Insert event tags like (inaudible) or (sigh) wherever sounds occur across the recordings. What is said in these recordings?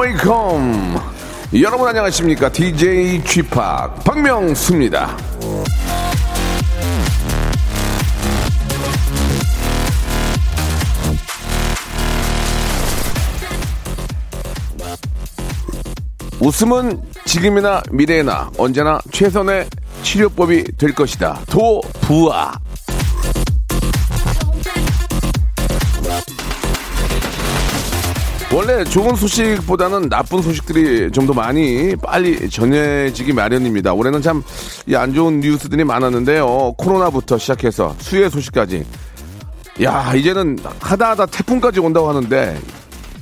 welcome. 여러분 안녕하십니까? DJ Chip 박명수입니다. 웃음은 지금이나 미래나 언제나 최선의 치료법이 될 것이다. 도부아. 원래 좋은 소식보다는 나쁜 소식들이 좀 더 많이 빨리 전해지기 마련입니다. 올해는 참안 좋은 뉴스들이 많았는데요. 코로나부터 시작해서 수해 소식까지. 야, 이제는 하다 하다 태풍까지 온다고 하는데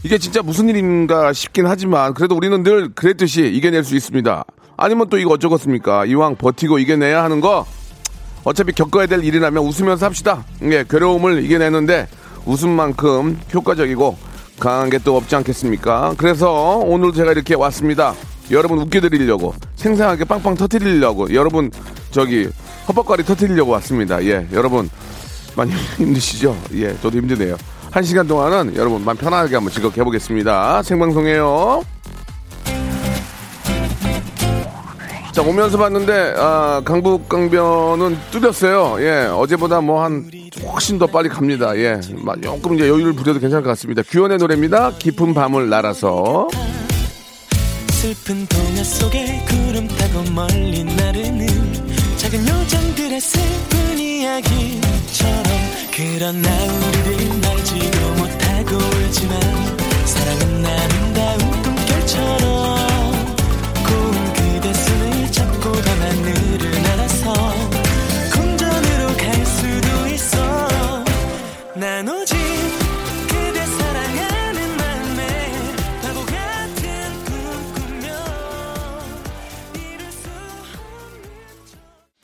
이게 진짜 무슨 일인가 싶긴 하지만 그래도 우리는 늘 그랬듯이 이겨낼 수 있습니다. 아니면 또 이거 어쩌겠습니까? 이왕 버티고 이겨내야 하는 거 어차피 겪어야 될 일이라면 웃으면서 합시다. 예, 괴로움을 이겨내는데 웃음만큼 효과적이고 강한 게 또 없지 않겠습니까? 그래서 오늘 제가 이렇게 왔습니다. 여러분 웃겨드리려고 생생하게 빵빵 터트리려고 여러분 저기 헛벅거리 터트리려고 왔습니다. 예, 여러분 많이 (laughs) 힘드시죠? 예, 저도 힘드네요. 한 시간 동안은 여러분 만 편하게 한번 즐겁게 해보겠습니다. 생방송이에요. 자 오면서 봤는데 아, 강북 강변은 뚫렸어요. 예 어제보다 뭐 한 훨씬 더 빨리 갑니다. 예 조금 이제 여유를 부려도 괜찮을 것 같습니다. 규현의 노래입니다. 깊은 밤을 날아서. 슬픈 동화 속에 구름 타고 멀리 나르는 작은 요정들의 슬픈 이야기처럼 그러나 우리들 알지도 못하고 울지만 사랑은 아름다운 꿈결처럼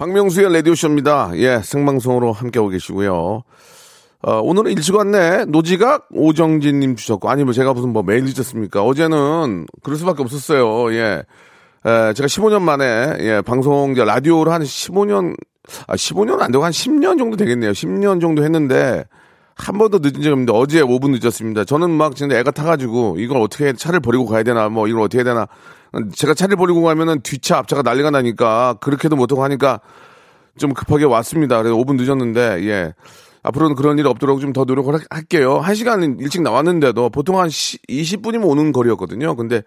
박명수의 라디오쇼입니다. 예, 생방송으로 함께하고 계시고요. 어, 오늘은 일찍 왔네. 노지각 오정진님 주셨고, 아니, 뭐 제가 무슨 뭐 매일 늦었습니까? 어제는 그럴 수밖에 없었어요. 예. 에, 제가 15년 만에, 예, 방송, 라디오를 한 15년, 아, 15년 안 되고 한 10년 정도 되겠네요. 10년 정도 했는데, 한 번도 늦은 적이 없는데, 어제 5분 늦었습니다. 저는 막 진짜 애가 타가지고, 이걸 어떻게 해, 차를 버리고 가야 되나, 뭐, 이걸 어떻게 해야 되나. 제가 차를 버리고 가면은 뒷차, 앞차가 난리가 나니까, 그렇게도 못하고 하니까, 좀 급하게 왔습니다. 그래서 5분 늦었는데, 예. 앞으로는 그런 일 없도록 좀 더 노력을 하- 할게요. 1시간 일찍 나왔는데도 보통 한 20분이면 오는 거리였거든요. 근데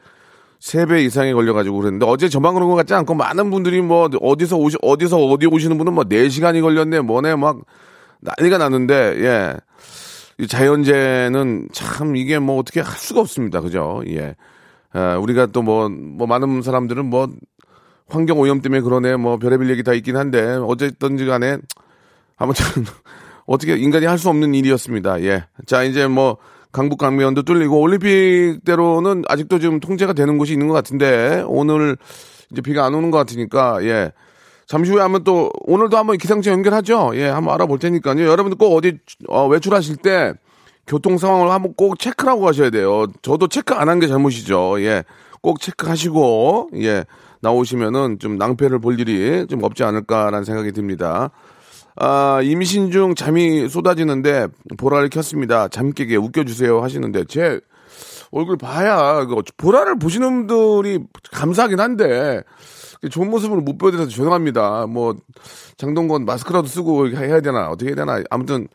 3배 이상이 걸려가지고 그랬는데 어제 저만 그런 것 같지 않고 많은 분들이 뭐 어디서 오시, 어디서 어디 오시는 분은 뭐 4시간이 걸렸네, 뭐네, 막 난리가 났는데, 예. 이 자연재해는 참 이게 뭐 어떻게 할 수가 없습니다. 그죠? 예. 아, 우리가 또 뭐, 뭐 많은 사람들은 뭐 환경 오염 때문에 그러네, 뭐 별의별 얘기 다 있긴 한데 어쨌든지 간에 아무튼 (laughs) 어떻게 인간이 할 수 없는 일이었습니다. 예. 자, 이제 뭐 강북 강변도 뚫리고 올림픽대로는 아직도 좀 통제가 되는 곳이 있는 것 같은데 오늘 이제 비가 안 오는 것 같으니까 예. 잠시 후에 한번 또 오늘도 한번 기상청 연결하죠. 예, 한번 알아볼 테니까요. 여러분들 꼭 어디 어, 외출하실 때 교통 상황을 한번 꼭 체크하고 가셔야 돼요. 저도 체크 안 한 게 잘못이죠. 예. 꼭 체크하시고 예. 나오시면은 좀 낭패를 볼 일이 좀 없지 않을까라는 생각이 듭니다. 아, 임신 중 잠이 쏟아지는데 보라를 켰습니다. 잠 깨게 웃겨주세요 하시는데 제 얼굴 봐야 보라를 보시는 분들이 감사하긴 한데 좋은 모습을 못 보여드려서 죄송합니다. 뭐 장동건 마스크라도 쓰고 해야 되나 어떻게 해야 되나 아무튼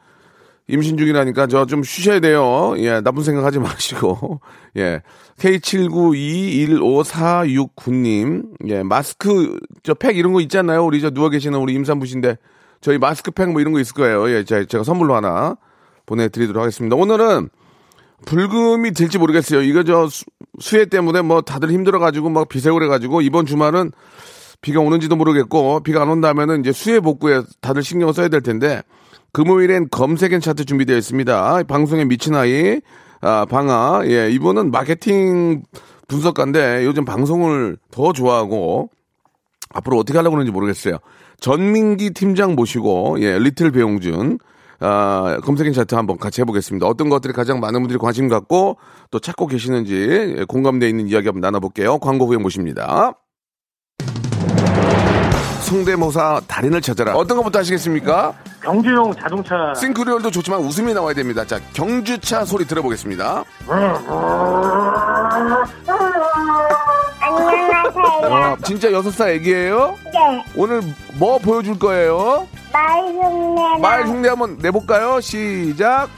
임신 중이라니까 저 좀 쉬셔야 돼요. 예, 나쁜 생각 하지 (laughs) 마시고 예 K79215469님 예 마스크 저 팩 이런 거 있잖아요. 우리 저 누워 계시는 우리 임산부신데 저희 마스크 팩 뭐 이런 거 있을 거예요. 예, 제가, 제가 선물로 하나 보내드리도록 하겠습니다. 오늘은 불금이 될지 모르겠어요. 이거 저 수, 수해 때문에 뭐 다들 힘들어가지고 막 비세고 해가지고 이번 주말은 비가 오는지도 모르겠고 비가 안 온다면은 이제 수해 복구에 다들 신경 써야 될 텐데 금요일엔 검색엔 차트 준비되어 있습니다. 방송에 미친 아이 아, 방아 예 이분은 마케팅 분석가인데 요즘 방송을 더 좋아하고 앞으로 어떻게 하려고 하는지 모르겠어요. 전민기 팀장 모시고 예 리틀 배용준 아, 검색인 차트 한번 같이 해보겠습니다. 어떤 것들이 가장 많은 분들이 관심 갖고 또 찾고 계시는지 공감되어 있는 이야기 한번 나눠볼게요. 광고 후에 모십니다. 성대모사 달인을 찾아라. 어떤 것부터 하시겠습니까? 경주용 자동차 싱크리얼도 좋지만 웃음이 나와야 됩니다. 자, 경주차 소리 들어보겠습니다. 안녕하세요. 와, 진짜 여섯 살 애기예요? 네, 오늘 뭐 보여줄 거예요? 말 흉내 말 흉내 한번 내볼까요? 시작.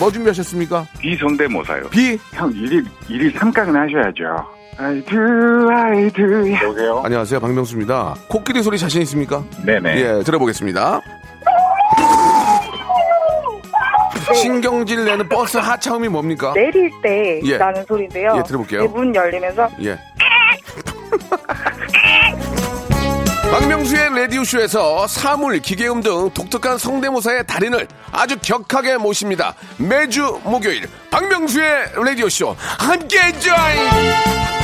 뭐 준비하셨습니까? 비성대모사요. 비. 형 일일 일일 삼각은 하셔야죠. I do, I do. 여보세요? 안녕하세요, 박명수입니다. 코끼리 소리 자신 있습니까? 네네. 예, 들어보겠습니다. 신경질 내는 버스 하차음이 뭡니까? 내릴 때 예. 나는 소리인데요. 예, 들어볼게요. 네, 문 열리면서 예. 박명수의 라디오쇼에서 사물, 기계음 등 독특한 성대모사의 달인을 아주 격하게 모십니다. 매주 목요일 박명수의 라디오쇼 함께 join!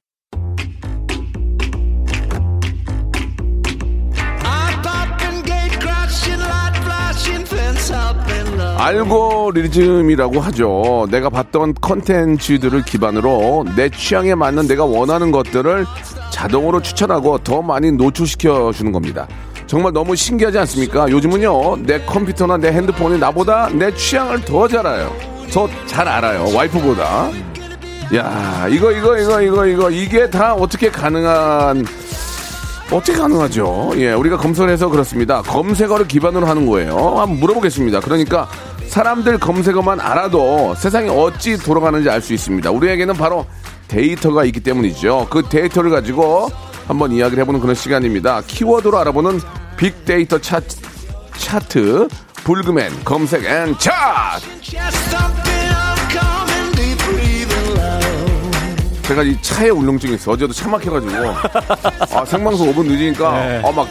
알고리즘이라고 하죠. 내가 봤던 컨텐츠들을 기반으로 내 취향에 맞는 내가 원하는 것들을 자동으로 추천하고 더 많이 노출시켜 주는 겁니다. 정말 너무 신기하지 않습니까? 요즘은요, 내 컴퓨터나 내 핸드폰이 나보다 내 취향을 더 잘 알아요. 더 잘 알아요. 와이프보다. 야, 이거, 이거, 이거, 이거, 이거, 이게 다 어떻게 가능한, 어떻게 가능하죠? 예, 우리가 검색을 해서 그렇습니다. 검색어를 기반으로 하는 거예요. 한번 물어보겠습니다. 그러니까 사람들 검색어만 알아도 세상이 어찌 돌아가는지 알 수 있습니다. 우리에게는 바로 데이터가 있기 때문이죠. 그 데이터를 가지고 한번 이야기를 해보는 그런 시간입니다. 키워드로 알아보는 빅데이터 차트, 차트 불금엔 검색 N 차트! 제가 이 차에 울렁증이 있어. 어제도 차 막혀가지고. (laughs) 아, 생방송 5분 늦으니까, 아, 막,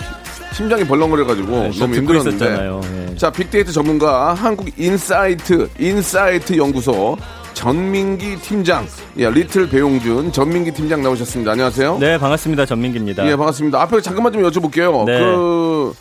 심장이 벌렁거려가지고 너무 듣고 힘들었는데. 예. 자, 빅데이터 전문가 한국 인사이트, 인사이트 연구소 전민기 팀장, 예, 리틀 배용준 전민기 팀장 나오셨습니다. 안녕하세요. 네, 반갑습니다. 전민기입니다. 예, 반갑습니다. 앞에 잠깐만 좀 여쭤볼게요. 네. 그,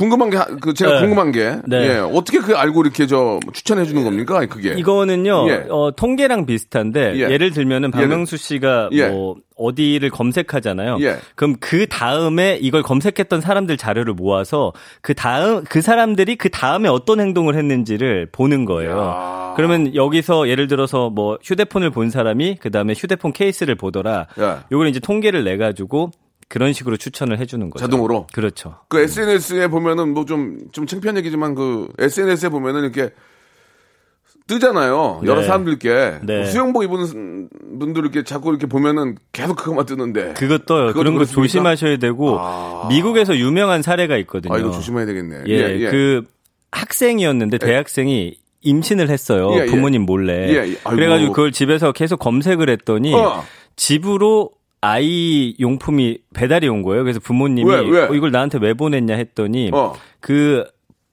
궁금한 게, 하- 그, 제가 네. 궁금한 게, 네. 예, 어떻게 그 알고 이렇게 저 추천해 주는 겁니까? 그게. 이거는요, 예. 어, 통계랑 비슷한데, 예. 예. 를 들면은 박명수 씨가 예. 뭐, 어디를 검색하잖아요. 예. 그럼 그 다음에 이걸 검색했던 사람들 자료를 모아서 그 다음, 그 사람들이 그 다음에 어떤 행동을 했는지를 보는 거예요. 그러면 여기서 예를 들어서 뭐 휴대폰을 본 사람이 그 다음에 휴대폰 케이스를 보더라. 예. 요걸 이제 통계를 내 가지고 그런 식으로 추천을 해주는 거죠. 자동으로? 그렇죠. 그 SNS에 보면은 뭐 좀, 좀 창피한 얘기지만 그 SNS에 보면은 이렇게 뜨잖아요. 여러 네. 사람들께. 네. 수영복 입은 분들 이렇게 자꾸 이렇게 보면은 계속 그것만 뜨는데. 그것. 그것도 그런 거? 조심하셔야 되고 아. 미국에서 유명한 사례가 있거든요. 아, 이거 조심해야 되겠네. 예, 그 학생이었는데 대학생이 임신을 했어요. 예, 예. 부모님 몰래. 예, 예. 그래가지고 그걸 집에서 계속 검색을 했더니 어. 집으로 아이 용품이 배달이 온 거예요. 그래서 부모님이 왜, 왜? 어, 이걸 나한테 왜 보냈냐 했더니 어. 그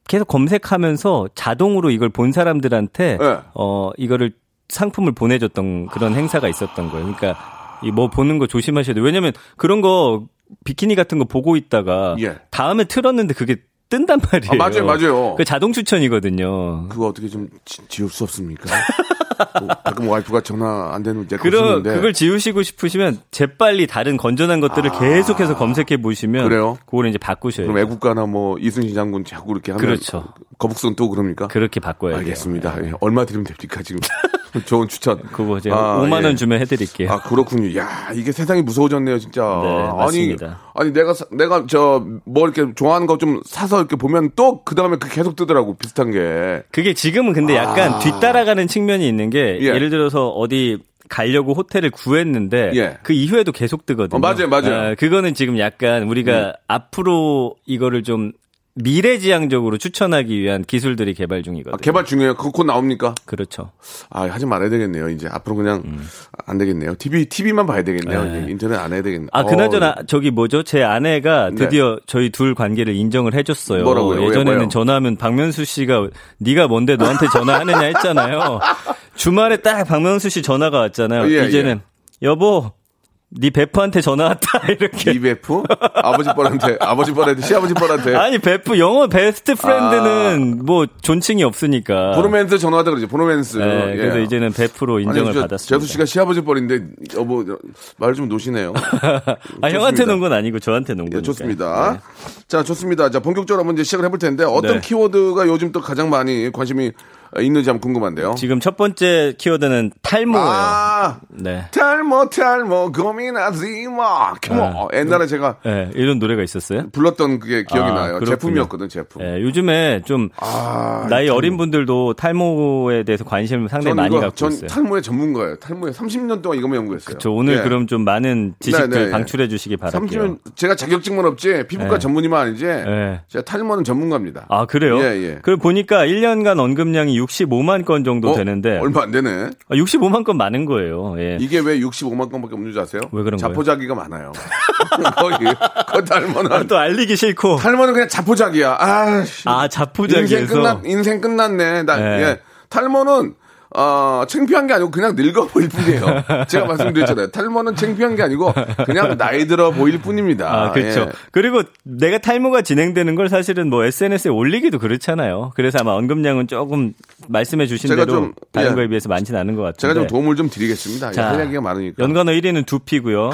계속 검색하면서 자동으로 이걸 본 사람들한테 예. 어 이거를 상품을 보내줬던 그런 행사가 있었던 거예요. 그러니까 이 뭐 보는 거 조심하셔야 돼요. 왜냐면 그런 거 비키니 같은 거 보고 있다가 예. 다음에 틀었는데 그게 뜬단 말이에요. 아, 맞아요, 맞아요. 그 자동 추천이거든요. 그거 어떻게 좀 지, 지울 수 없습니까? (laughs) 뭐 가끔 와이프가 전화 안 되는 그런 거쓰는데 그걸 지우시고 싶으시면 재빨리 다른 건전한 것들을 계속해서 검색해 보시면 아. 그래요? 그거를 이제 바꾸셔야 그럼 돼요. 애국가나 뭐 이순신 장군 자꾸 이렇게 하면 그렇죠. 거북선 또 그럽니까? 그렇게 바꿔야 돼요. 알겠습니다. 예, 얼마 드리면 됩니까 지금? (laughs) 좋은 추천. 그거 제가 아, 5만 원 예. 주면 해드릴게요. 아 그렇군요. 야 이게 세상이 무서워졌네요 진짜. 네, 맞습니다. 아니 아니 내가 사- 내가 저 뭐 이렇게 좋아하는 거 좀 사서 이렇게 보면 또 그 다음에 그 계속 뜨더라고 비슷한 게. 그게 지금은 근데 약간 아. 뒤따라가는 측면이 있는 게 예. 예. 를 들어서 어디 가려고 호텔을 구했는데 예. 그 이후에도 계속 뜨거든요. 어, 맞아요, 맞아요. 아, 그거는 지금 약간 우리가 앞으로 이거를 좀 미래지향적으로 추천하기 위한 기술들이 개발 중이거든요. 아, 개발 중이에요. 그거 곧 나옵니까? 그렇죠. 아, 하지 말아야 되겠네요. 이제 앞으로 그냥 안 되겠네요. TV, TV만 봐야 되겠네요. 네. 인터넷 안 해야 되겠네요. 아, 그나저나 저기 뭐죠? 제 아내가 네. 드디어 저희 둘 관계를 인정을 해줬어요. 뭐라고요? 왜, 예전에는 뭐요? 전화하면 박명수 씨가 네가 뭔데 너한테 전화하느냐 했잖아요. (laughs) 주말에 딱 박명수 씨 전화가 왔잖아요. 예, 이제는 여보, 네 베프한테 전화 왔다 이렇게. 이베프? 아버지 뻘한테, 아버지 뻘한테, 시아버지 뻘한테. (laughs) 아니 베프 영어 best friend는 뭐 존칭이 없으니까. 브로맨스 전화하다 그러지, 브로맨스. 네, 그래서 예. 이제는 베프로 인정을 아니, 저, 받았습니다. 제수씨가 시아버지 뻘인데, 여보, 말좀 놓으시네요. (laughs) 아 형한테 놓은 건 아니고 저한테 놓은 예, 거니까. 좋습니다. 자, 좋습니다. 자, 본격적으로 한번 이제 시작을 해볼 텐데, 어떤 네. 키워드가 요즘 또 가장 많이 관심이 있는지 한번 궁금한데요. 지금 첫 번째 키워드는 탈모예요. 아, 네. 탈모, 탈모, 고민하지 마. come on. 옛날에 제가 네, 이런 노래가 있었어요? 불렀던 그게 기억이 아, 나요. 그렇군요. 제품이었거든, 제품. 네, 요즘에 좀 아, 나이 어린 분들도 탈모에 대해서 관심을 상당히 많이 이거, 갖고 전 있어요. 탈모의 전문가예요. 탈모에 30년 동안 이거만 연구했어요. 저 오늘 예. 그럼 좀 많은 지식들 네, 네. 방출해 주시기 바랄게요. 30년 제가 자격증만 없지 피부과 네. 전문의만 아니지 네. 제가 탈모는 전문가입니다. 아, 그래요? 예, 예. 그걸 보니까 1년간 언급량이 65만 건 정도 어? 되는데 얼마 안 되네. 아, 65만 건 많은 거예요. 예. 이게 왜 65만 건밖에 없는 줄 아세요? 왜 그런? 자포자기가 많아요. (laughs) 거기 그 탈모는 아, 또 알리기 싫고. 탈모는 그냥 자포자기야. 아, 씨. 아, 인생 자포자기에서 끝났 인생 끝났네. 나 네. 예. 탈모는 어, 창피한 게 아니고 그냥 늙어 보일 뿐이에요. 제가 말씀드렸잖아요. 탈모는 창피한 게 아니고 그냥 나이 들어 보일 뿐입니다. 아, 그렇죠. 예. 그리고 내가 탈모가 진행되는 걸 사실은 뭐 SNS에 올리기도 그렇잖아요. 그래서 아마 언급량은 조금 말씀해 주신 제가 대로 좀, 다른 예. 거에 비해서 많지는 않은 것 같은데. 제가 좀 도움을 좀 드리겠습니다. 자, 할 얘기가 많으니까. 연관어 1위는 두피고요.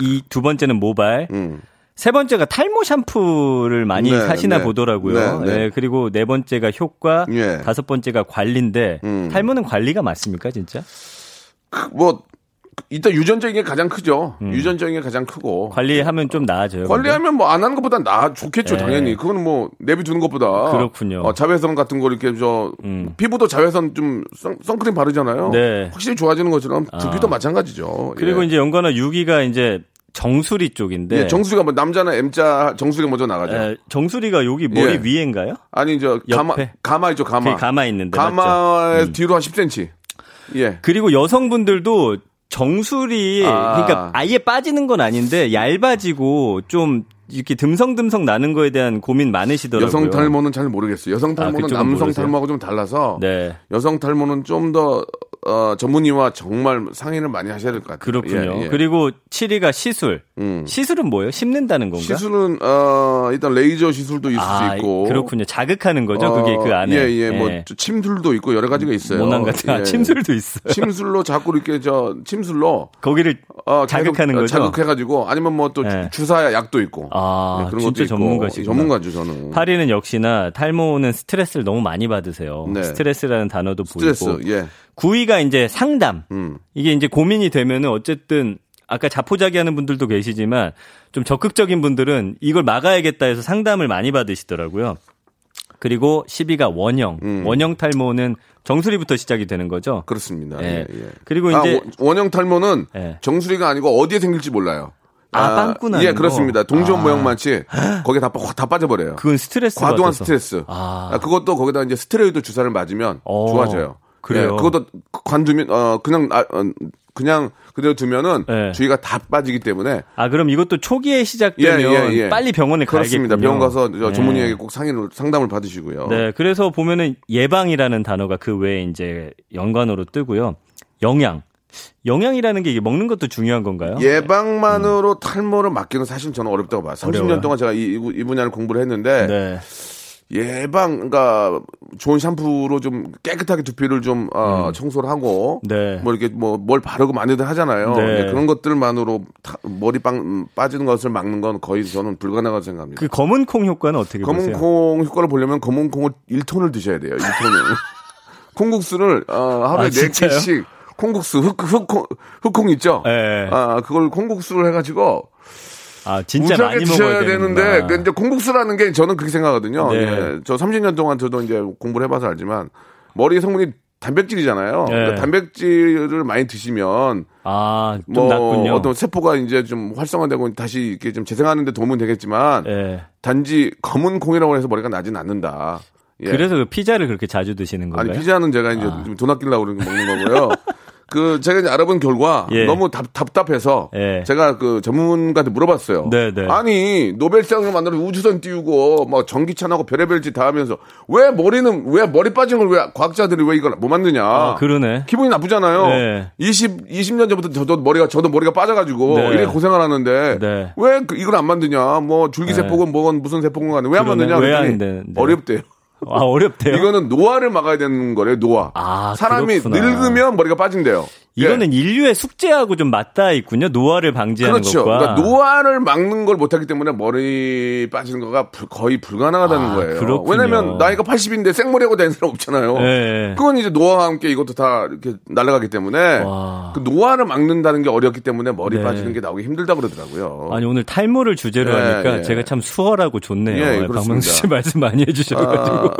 이 두 번째는 모발. 음. 세 번째가 탈모 샴푸를 많이 네, 사시나 네. 보더라고요. 네, 네. 예, 그리고 네 번째가 효과, 예. 다섯 번째가 관리인데 음. 탈모는 관리가 맞습니까, 진짜? 뭐 일단 유전적인 게 가장 크죠. 유전적인 게 가장 크고 음. 관리하면 좀 나아져요. 관리하면 뭐 안 하는 것보다 나 좋겠죠 네. 당연히. 그건 뭐 내비 두는 것보다 그렇군요. 음. 어, 자외선 같은 거 이렇게 저 피부도 자외선 좀 선, 선크림 바르잖아요. 네. 확실히 좋아지는 것처럼 두피도 마찬가지죠. 그리고 예. 이제 연관어 6위가 이제 정수리 쪽인데 예, 정수리가 뭐 남자는 M자 정수리가 먼저 나가죠. 에, 정수리가 여기 머리 예. 위에인가요? 아니 저 가마 옆에? 가마 있죠 가마. 그게 가마 있는데, 맞죠? 음. 뒤로 한 10cm. 예. 그리고 여성분들도 정수리 아. 그러니까 아예 빠지는 건 아닌데 얇아지고 좀 이렇게 듬성듬성 나는 거에 대한 고민 많으시더라고요. 여성 탈모는 잘 모르겠어요. 여성 탈모는 그쪽은 남성 모르세요? 탈모하고 좀 달라서 네. 여성 탈모는 좀더 어, 전문의와 정말 상의를 많이 하셔야 될 것 같아요. 그렇군요. 예, 예. 그리고 7위가 시술. 음. 시술은 뭐예요? 심는다는 건가? 시술은 어, 일단 레이저 시술도 있을 아, 수 있고 그렇군요. 자극하는 거죠. 그게 어, 그 안에. 예, 예, 뭐 침술도 있고 여러 가지가 있어요. 모난 같은 아, 예. 침술도 있어요. 침술로 자꾸 이렇게 저 침술로 거기를 어, 자극하는 어, 거죠. 자극해 가지고 아니면 뭐또 예. 주사 약도 있고 아, 예, 그런 진짜 전문가시구나. 전문가죠 저는. 8위는 역시나 탈모는 스트레스를 너무 많이 받으세요. 네. 스트레스라는 단어도 스트레스 보이고. 예. 9위가 이제 상담. 음. 이게 이제 고민이 되면은 어쨌든 아까 자포자기 하는 분들도 계시지만 좀 적극적인 분들은 이걸 막아야겠다 해서 상담을 많이 받으시더라고요. 그리고 10위가 원형. 음. 원형 탈모는 정수리부터 시작이 되는 거죠. 그렇습니다. 예. 예, 예. 그리고 아, 이제 원- 원형 탈모는 예. 정수리가 아니고 어디에 생길지 몰라요. 아, 빵꾸 나는 예, 거? 그렇습니다. 동전 아. 모양만치 거기에 다, 빠- 다 빠져버려요. 그건 스트레스 과도한 받아서. 스트레스. 아. 아, 그것도 거기다 이제 스테로이드 주사를 맞으면 어, 좋아져요. 그래요? 예, 그것도 관두면 어 그냥 아, 어, 그냥 그대로 두면은 예. 주위가 다 빠지기 때문에 아, 그럼 이것도 초기에 시작되면 예, 예, 예. 빨리 병원에 그렇습니다. 가야겠군요. 병원 가서 저 네. 전문의에게 꼭 상의를 상담을 받으시고요. 네, 그래서 보면은 예방이라는 단어가 그 외에 이제 연관어로 뜨고요. 영양. 영양이라는 게 이게 먹는 것도 중요한 건가요? 예방만으로 탈모를 막기는 사실 저는 어렵다고 봐요. 30년 어려워요. 동안 제가 이, 이 분야를 공부를 했는데 네. 예방, 그러니까 좋은 샴푸로 좀 깨끗하게 두피를 좀 어, 청소를 하고 음. 네. 뭐 이렇게 뭐 뭘 바르고 많이들 하잖아요. 네. 네, 그런 것들만으로 타- 머리 빵 음, 빠지는 것을 막는 건 거의 저는 불가능하다고 생각합니다. 그 검은 콩 효과는 어떻게 검은 보세요? 콩 효과를 보려면 검은 콩을 1톤을 드셔야 돼요. 1톤을. (laughs) 콩국수를 어, 하루에 아, 네 진짜요? 개씩 콩국수 흑, 흑콩 흑콩 있죠? 네. 아, 그걸 콩국수를 해 가지고 아, 진짜 무지하게 많이 드셔야 먹어야 되는데. 근데 이제 콩국수라는 게 저는 그렇게 생각하거든요. 네. 예. 저 30년 동안 저도 이제 공부를 해봐서 알지만 머리 성분이 단백질이잖아요. 네. 그러니까 단백질을 많이 드시면 아, 좀뭐 낫군요. 어떤 세포가 이제 좀 활성화되고 다시 이렇게 좀 재생하는데 도움은 되겠지만 예. 단지 검은 콩이라고 해서 머리가 나진 않는다. 예. 그래서 그 피자를 그렇게 자주 드시는 건가요? 아니 피자는 제가 이제 좀돈 아끼려고 먹는 거고요. (laughs) 그 제가 이제 알아본 결과 예. 너무 답, 답답해서 예. 제가 그 전문가한테 물어봤어요. 네, 네. 아니 노벨상을 만들어 우주선 띄우고 뭐 전기차 나고 별의별 짓 다 하면서 왜 머리는 왜 머리 빠진 걸 왜 과학자들이 왜 이걸 못 만드냐? 아, 그러네. 기분이 나쁘잖아요. 네. 20 20년 전부터 저도 머리가 저도 머리가 빠져가지고 네. 이렇게 고생을 하는데 네. 왜 그- 이걸 안 만드냐? 뭐 줄기세포건 뭐건 무슨 세포건 간에 왜 안. 만드냐? 왜안 그랬더니 되는데. 어렵대요. 아, 어렵대요. 이거는 노화를 막아야 되는 거래요, 노화. 아, 사람이 그렇구나. 늙으면 머리가 빠진대요. 이거는 예. 인류의 숙제하고 좀 맞닿아 있군요. 노화를 방지하는 그렇죠. 것과. 그러니까 노화를 막는 걸 못하기 때문에 머리 빠지는 거가 불- 거의 불가능하다는 아, 거예요. 그렇군요. 왜냐면 나이가 80인데 생머리하고 다니는 사람 없잖아요. 예. 그건 이제 노화와 함께 이것도 다 이렇게 날아가기 때문에 와. 그 노화를 막는다는 게 어렵기 때문에 머리 네. 빠지는 게 나오기 힘들다 그러더라고요. 아니 오늘 탈모를 주제로 예, 하니까 예. 제가 참 수월하고 좋네요. 예, 예. 박명수 씨 말씀 많이 해주셔가지고. 아,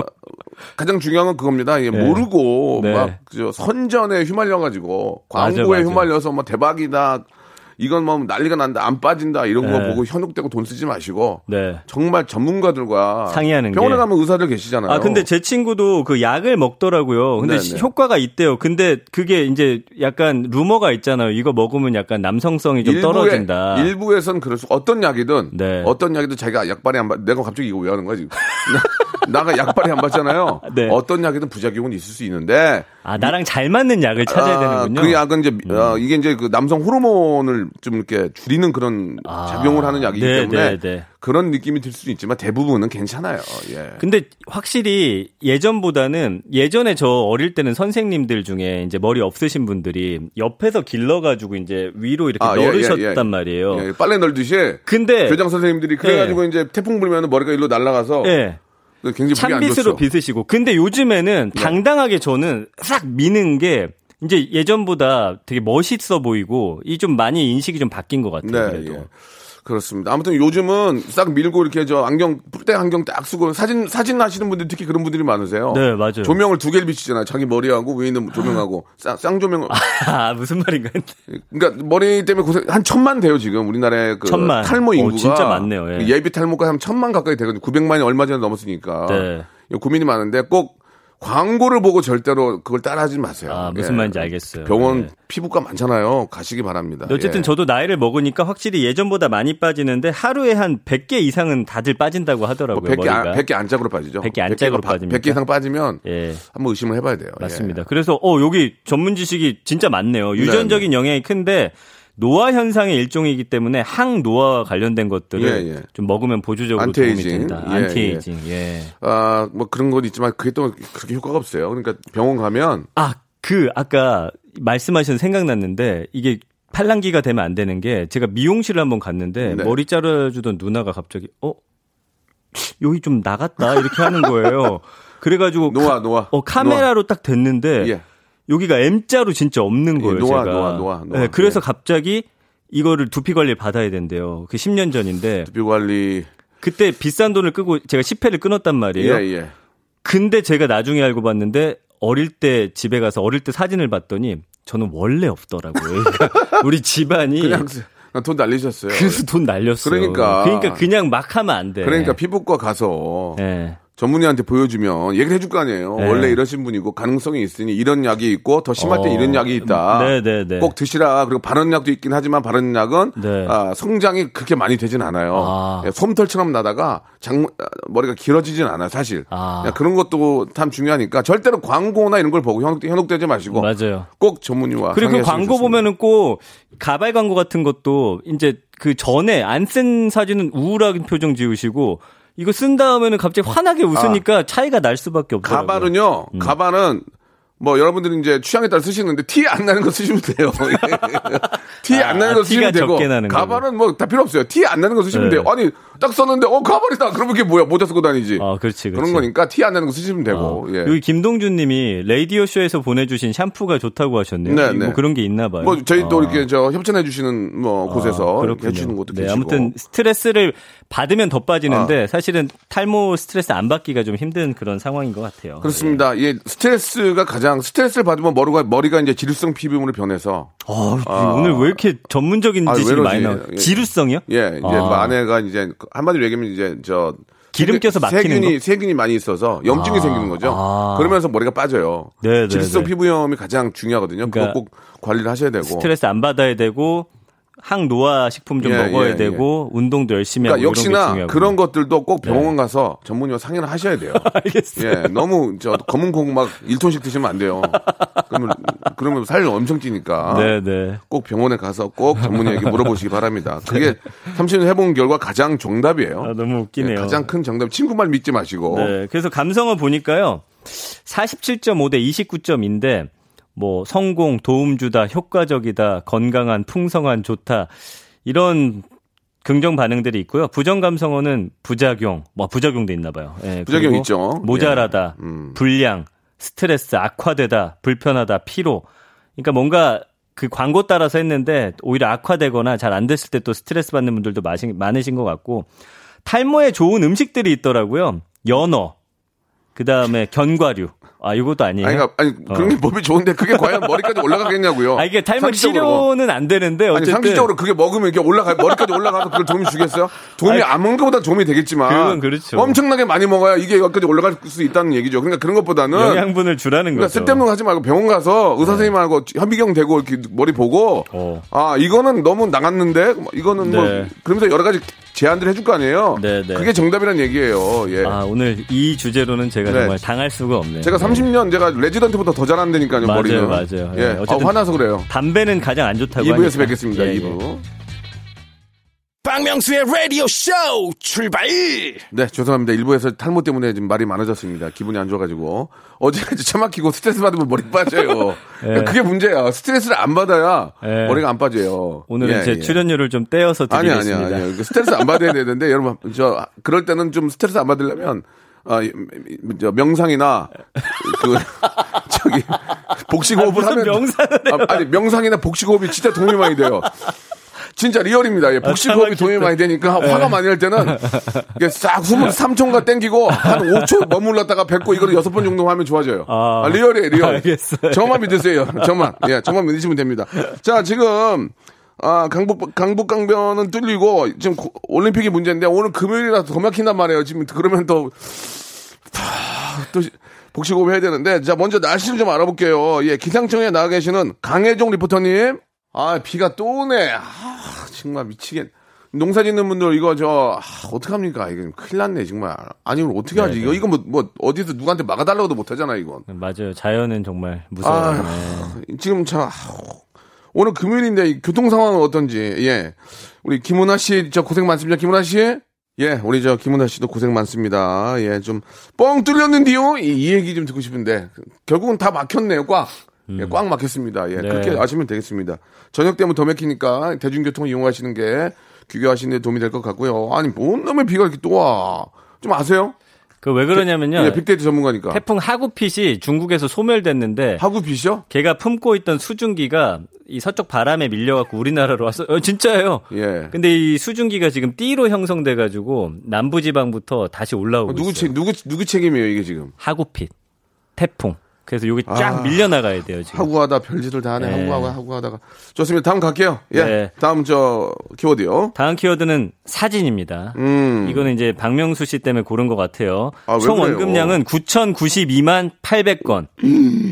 가장 중요한 건 그겁니다. 이게 모르고 네. 막 그저 선전에 휘말려 가지고 맞아, 광고에 맞아. 휘말려서 뭐 대박이다. 이건 뭐 난리가 난다 안 빠진다 이런 거 네. 보고 현혹되고 돈 쓰지 마시고 네. 정말 전문가들과 상의하는 병원에 게. 가면 의사들 계시잖아요. 아 근데 제 친구도 그 약을 먹더라고요. 근데 네네. 시- 효과가 있대요. 근데 그게 이제 약간 루머가 있잖아요. 이거 먹으면 약간 남성성이 좀 떨어진다. 일부에선 그럴 수 어떤 약이든 네. 어떤 약이든 자기가 약발이 안 받. 내가 갑자기 이거 왜 하는 거야 지금? (laughs) 나, 가 약발이 안 받잖아요. 네. 어떤 약이든 부작용은 있을 수 있는데 아 나랑 잘 맞는 약을 찾아야 아, 되는군요. 음. 그 약은 이제 어, 이게 이제 그 남성 호르몬을 좀 이렇게 줄이는 그런 아, 작용을 하는 약이기 네, 때문에 네, 네. 그런 느낌이 들수 있지만 대부분은 괜찮아요. 예. 근데 확실히 예전보다는 예전에 저 어릴 때는 선생님들 중에 이제 머리 없으신 분들이 옆에서 길러가지고 이제 위로 이렇게 아, 예, 넣으셨단 예, 예. 말이에요. 예, 빨래 널듯이 근데 교장 선생님들이 그래가지고 이제 태풍 불면 머리가 일로 날아가서 예. 굉장히 안 찬빗으로 좋죠. 빗으시고. 근데 요즘에는 당당하게 저는 싹 미는 게 이제 예전보다 되게 멋있어 보이고 이 좀 많이 인식이 좀 바뀐 것 같아요. 네, 그래도. 예. 그렇습니다. 아무튼 요즘은 싹 밀고 이렇게 저 안경 뿔대 안경 딱 쓰고 사진 사진 하시는 분들 특히 그런 분들이 많으세요. 네, 맞아요. 조명을 두 개를 비치잖아요. 자기 머리하고 위에 있는 조명하고 쌍, 쌍조명. (laughs) 아, 무슨 말인가 했는데. 그러니까 머리 때문에 고생 한 천만 돼요 지금 우리나라의 그 천만. 탈모 오, 인구가 진짜 많네요, 예. 예비 탈모가 한 천만 가까이 되거든요. 900만이 얼마 전에 넘었으니까 네. 고민이 많은데 꼭 광고를 보고 절대로 그걸 따라하지 마세요. 아, 무슨 예. 말인지 알겠어요. 병원 네. 피부과 많잖아요. 가시기 바랍니다. 어쨌든 예. 저도 나이를 먹으니까 확실히 예전보다 많이 빠지는데 하루에 한 100개 이상은 다들 빠진다고 하더라고요. 뭐 100개, 머리가. 안, 100개 안짝으로 빠지죠. 100개 안짝으로 100개 가 빠- 빠집니까? 100개 이상 빠지면 예. 한번 의심을 해봐야 돼요. 맞습니다. 예. 그래서 어 여기 전문 지식이 진짜 많네요. 유전적인 영향이 큰데 노화 현상의 일종이기 때문에 항노화와 관련된 것들을 예, 예. 좀 먹으면 보조적으로 안티에이징. 도움이 된다. 예, 안티에이징. 예. 아, 뭐 그런 건 있지만 그게 또 그렇게 효과가 없어요. 그러니까 병원 가면 아, 그 아까 말씀하신 생각났는데 이게 팔랑기가 되면 안 되는 게 제가 미용실을 한번 갔는데 네. 머리 자르 주던 누나가 갑자기 어 여기 좀 나갔다 이렇게 하는 거예요. (laughs) 그래가지고 노화, 카, 노화. 어 카메라로 딱 됐는데 예. 여기가 M자로 진짜 없는 거예요. 노화, 제가. 노화, 노화, 노화. 네, 그래서 예. 갑자기 이거를 두피 관리를 받아야 된대요. 그 10년 전인데 두피 관리. 그때 비싼 돈을 끄고 제가 10회를 끊었단 말이에요. 예, 예. 근데 제가 나중에 알고 봤는데 어릴 때 집에 가서 어릴 때 사진을 봤더니 저는 원래 없더라고요. (laughs) 그러니까 우리 집안이 그냥 돈 날리셨어요. 그래서 돈 날렸어요. 그러니까. 그러니까 그냥 막 하면 안 돼. 그러니까 피부과 가서 예. 전문의한테 보여주면 얘기를 해줄 거 아니에요. 네. 원래 이러신 분이고 가능성이 있으니 이런 약이 있고 더 심할 때 어. 이런 약이 있다. 네, 네, 네. 꼭 드시라. 그리고 바른 약도 있긴 하지만 바른 약은 네. 아, 성장이 그렇게 많이 되진 않아요. 아. 예, 솜털처럼 나다가 장 아, 머리가 길어지진 않아요, 사실. 아. 야, 그런 것도 참 중요하니까 절대로 광고나 이런 걸 보고 현혹, 현혹되지 마시고 맞아요. 꼭 전문의와 그리고 그 광고 좋습니다. 보면은 꼭 가발 광고 같은 것도 이제 그 전에 안 쓴 사진은 우울한 표정 지으시고 이거 쓴 다음에는 갑자기 환하게 웃으니까 차이가 날 수밖에 없더라고요. 가발은요. 음. 가발은 뭐 여러분들이 이제 취향에 따라 쓰시는데 티 안 나는 거 쓰시면 돼요. (laughs) 티 안 나는 아, 거 쓰시면 티가 되고 적게 나는 가발은 뭐 다 필요 없어요. 티 안 나는 거 쓰시면 네. 돼요. 아니 딱 썼는데 어 가발이다. 그러면 그게 뭐야? 모자 쓰고 다니지. 아, 그렇지, 그렇지. 그런 거니까 티 안 나는 거 쓰시면 되고. 어. 예. 여기 김동준 님이 라디오 쇼에서 보내주신 샴푸가 좋다고 하셨네요. 네, 뭐 네. 그런 게 있나 봐요. 뭐 저희 또 어. 이렇게 저 협찬해 주시는 뭐 곳에서 아, 그렇군요. 해주는 것도 네, 계시고. 아. 아무튼 스트레스를 받으면 더 빠지는데 사실은 탈모 스트레스 안 받기가 좀 힘든 그런 상황인 것 같아요. 그렇습니다. 예, 스트레스가 가장 스트레스를 받으면 머리가 머리가 이제 지루성 피부물로 변해서 어, 아. 오늘 왜 이렇게 전문적인 아, 지식이 왜 많이? 나와요? 예. 지루성이요? 예, 이제 아. 뭐 아내가 이제 한마디로 얘기하면 이제 저 기름 껴서 막히는 세균이 거? 세균이 많이 있어서 염증이 아. 생기는 거죠. 아. 그러면서 머리가 빠져요. 네, 네, 지루성 네. 피부염이 가장 중요하거든요. 그러니까 그거 꼭 관리를 하셔야 되고. 스트레스 안 받아야 되고 항노화 식품 좀 예, 먹어야 예, 되고 운동도 열심히 하고 그러니까 게 역시나. 그런 것들도 꼭 병원 가서 전문의와 상의를 하셔야 돼요. (laughs) 알겠어요. 예, 너무 저 검은 콩막 1톤씩 드시면 안 돼요. 그러면 그러면 살 엄청 찌니까. 네, 네. 꼭 병원에 가서 꼭 전문의에게 물어보시기 바랍니다. 그게 30년 해본 결과 가장 정답이에요. 아, 너무 웃기네요. 예, 가장 큰 정답. 친구 말 믿지 마시고. 네. 그래서 감성어 보니까요. 47.5 대 29점인데 뭐 성공, 도움 주다, 효과적이다, 건강한, 풍성한, 좋다. 이런 긍정 반응들이 있고요. 부정 감성어는 부작용, 뭐 부작용도 있나 봐요. 예, 부작용 있죠. 모자라다, 예. 음. 불량, 스트레스, 악화되다, 불편하다, 피로. 그러니까 뭔가 그 광고 따라서 했는데 오히려 악화되거나 잘 안 됐을 때 또 스트레스 받는 분들도 많으신 것 같고 탈모에 좋은 음식들이 있더라고요. 연어, 그 다음에 견과류. 아 이것도 아니에요. 아니, 그러니까, 아니 그런 게 몸이 좋은데 그게 과연 머리까지 올라가겠냐고요. 아 이게 탈모. 치료는 안 되는데 아니 어쨌든 상식적으로 그게 먹으면 이렇게 올라가 머리까지 올라가서 그걸 도움이 주겠어요? 도움이 아니, 안 먹는 것보다 도움이 되겠지만 그건 그렇죠. 엄청나게 많이 먹어야 이게 여기까지 올라갈 수 있다는 얘기죠. 그러니까 그런 것보다는 영양분을 주라는 그러니까 거죠. 쓸데없는 거 하지 말고 병원 가서 의사 선생님하고 현미경 대고 이렇게 머리 보고 어. 아 이거는 너무 나갔는데 뭐 이거는 뭐 네. 그러면서 여러 가지 제안들 해줄 거 아니에요. 네, 네. 그게 정답이란 얘기예요. 예. 아 오늘 이 주제로는 제가 네. 정말 당할 수가 없네요. 제가 네. 30년 제가 레지던트보다 더 잘한다니까요 맞아요, 머리는. 맞아요. 예. 예, 아, 어쨌든 화나서 그래요. 담배는 가장 안 좋다고 2부에서 하니까. 뵙겠습니다. 예, 예. 2부. 박명수의 라디오 쇼 출발 네, 죄송합니다. 일부에서 탈모 때문에 지금 말이 많아졌습니다. 기분이 안 좋아가지고. 어제까지 차 막히고 스트레스 받으면 머리 빠져요. 예. 그게 문제야. 스트레스를 안 받아야 예. 머리가 안 빠져요. 오늘은 예, 제 예. 출연료를 좀 떼어서 아니, 드리겠습니다. 아니, 아니. 스트레스 안 받아야 되는데, (laughs) 여러분, 저, 그럴 때는 좀 스트레스 안 받으려면, 아, 이- 저 명상이나, 그, (laughs) 저기, 복식 호흡을 아, 무슨 하면. 명상을 아, 아니, 명상이나 복식 호흡이 진짜 도움이 많이 돼요. 진짜 리얼입니다. 예, 복식호흡이 아, 도움이 많이 되니까 화가 많이 날 때는 이게 싹 숨을 3초가 땡기고 한 5초 머물렀다가 뱉고 이거를 6번 정도 하면 좋아져요. 아, 아, real이에요, real. 알겠어요. 저만 믿으세요. 저만. 예, 저만 믿으시면 됩니다. 자, 지금 아, 강북 강북 강변은 뚫리고 지금 고- 올림픽이 문제인데 오늘 금요일이라서 더 막힌단 말이에요. 지금 그러면 또 하, 또 시- 복식호흡 해야 되는데 자 먼저 날씨를 좀 알아볼게요. 예, 기상청에 나와 계시는 강혜종 리포터님. 아, 비가 또 오네. 아, 정말 미치겠. 농사 짓는 분들 이거 저 아, 어떡합니까? 이거 큰일 났네 정말. 아니면 어떻게 하지? 네, 이거 이거 뭐, 뭐 어디서 누구한테 막아 달라고도 못 하잖아 이건. 맞아요. 자연은 정말 무서워요. 아휴, 네. 지금 자 오늘 금요일인데 이 교통 상황은 어떤지 예 우리 김은아 씨저 고생 많습니다 김은아 씨예 우리 저 김은아 씨도 고생 많습니다 예 좀 뻥 뚫렸는데요 이, 이 얘기 좀 듣고 싶은데 결국은 다 막혔네요 꽉. 예, 꽉 막혔습니다. 예, 네. 그렇게 아시면 되겠습니다. 저녁 되면 더 막히니까 대중교통을 이용하시는 게 귀경하시는 데 도움이 될 것 같고요. 아니, 뭔 놈의 비가 이렇게 또 와. 좀 아세요? 그 왜 그러냐면요. 예, 빅데이터 전문가니까. 태풍 하구핏이 중국에서 소멸됐는데 하구빛이요? 걔가 품고 있던 수증기가 이 서쪽 바람에 밀려갖고 우리나라로 왔어. 요 진짜예요. 예. 근데 이 수증기가 지금 띠로 형성돼가지고 남부지방부터 다시 올라오고 누구 있어요. 책, 누구, 누구 책임이에요, 이게 지금? 하구핏, 태풍. 그래서 여기 쫙 아. 밀려나가야 돼요 지금. 하구하다 별짓을 다 하네. 네. 하구하고 하구하다가. 좋습니다. 다음 갈게요. 예. 네. 다음 저 키워드요. 다음 키워드는 사진입니다. 음. 이거는 이제 박명수 씨 때문에 고른 것 같아요. 아, 왜 총? 언급량은 9,092만 800건.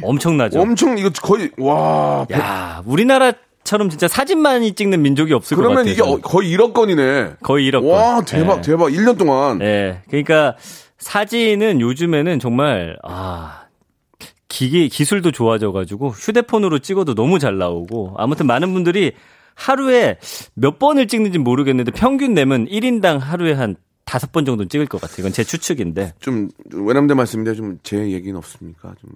엄청나죠. 엄청 이거 거의 와. 야, 우리나라 처럼 진짜 사진만이 찍는 민족이 없을 것 그러면 같아요. 이게 어- 거의 1억 건이네. 거의 1억 건. 와, 대박, 네. 대박. 1년 동안. 네. 그러니까 사진은 요즘에는 정말 아 기계 기술도 좋아져 가지고 휴대폰으로 찍어도 너무 잘 나오고 아무튼 많은 분들이 하루에 몇 번을 찍는지 모르겠는데 평균 내면 1인당 하루에 한 다섯 번 정도 찍을 것 같아요. 이건 제 추측인데. 좀 외람돼 말씀인데 좀 제 얘기는 없습니까? 좀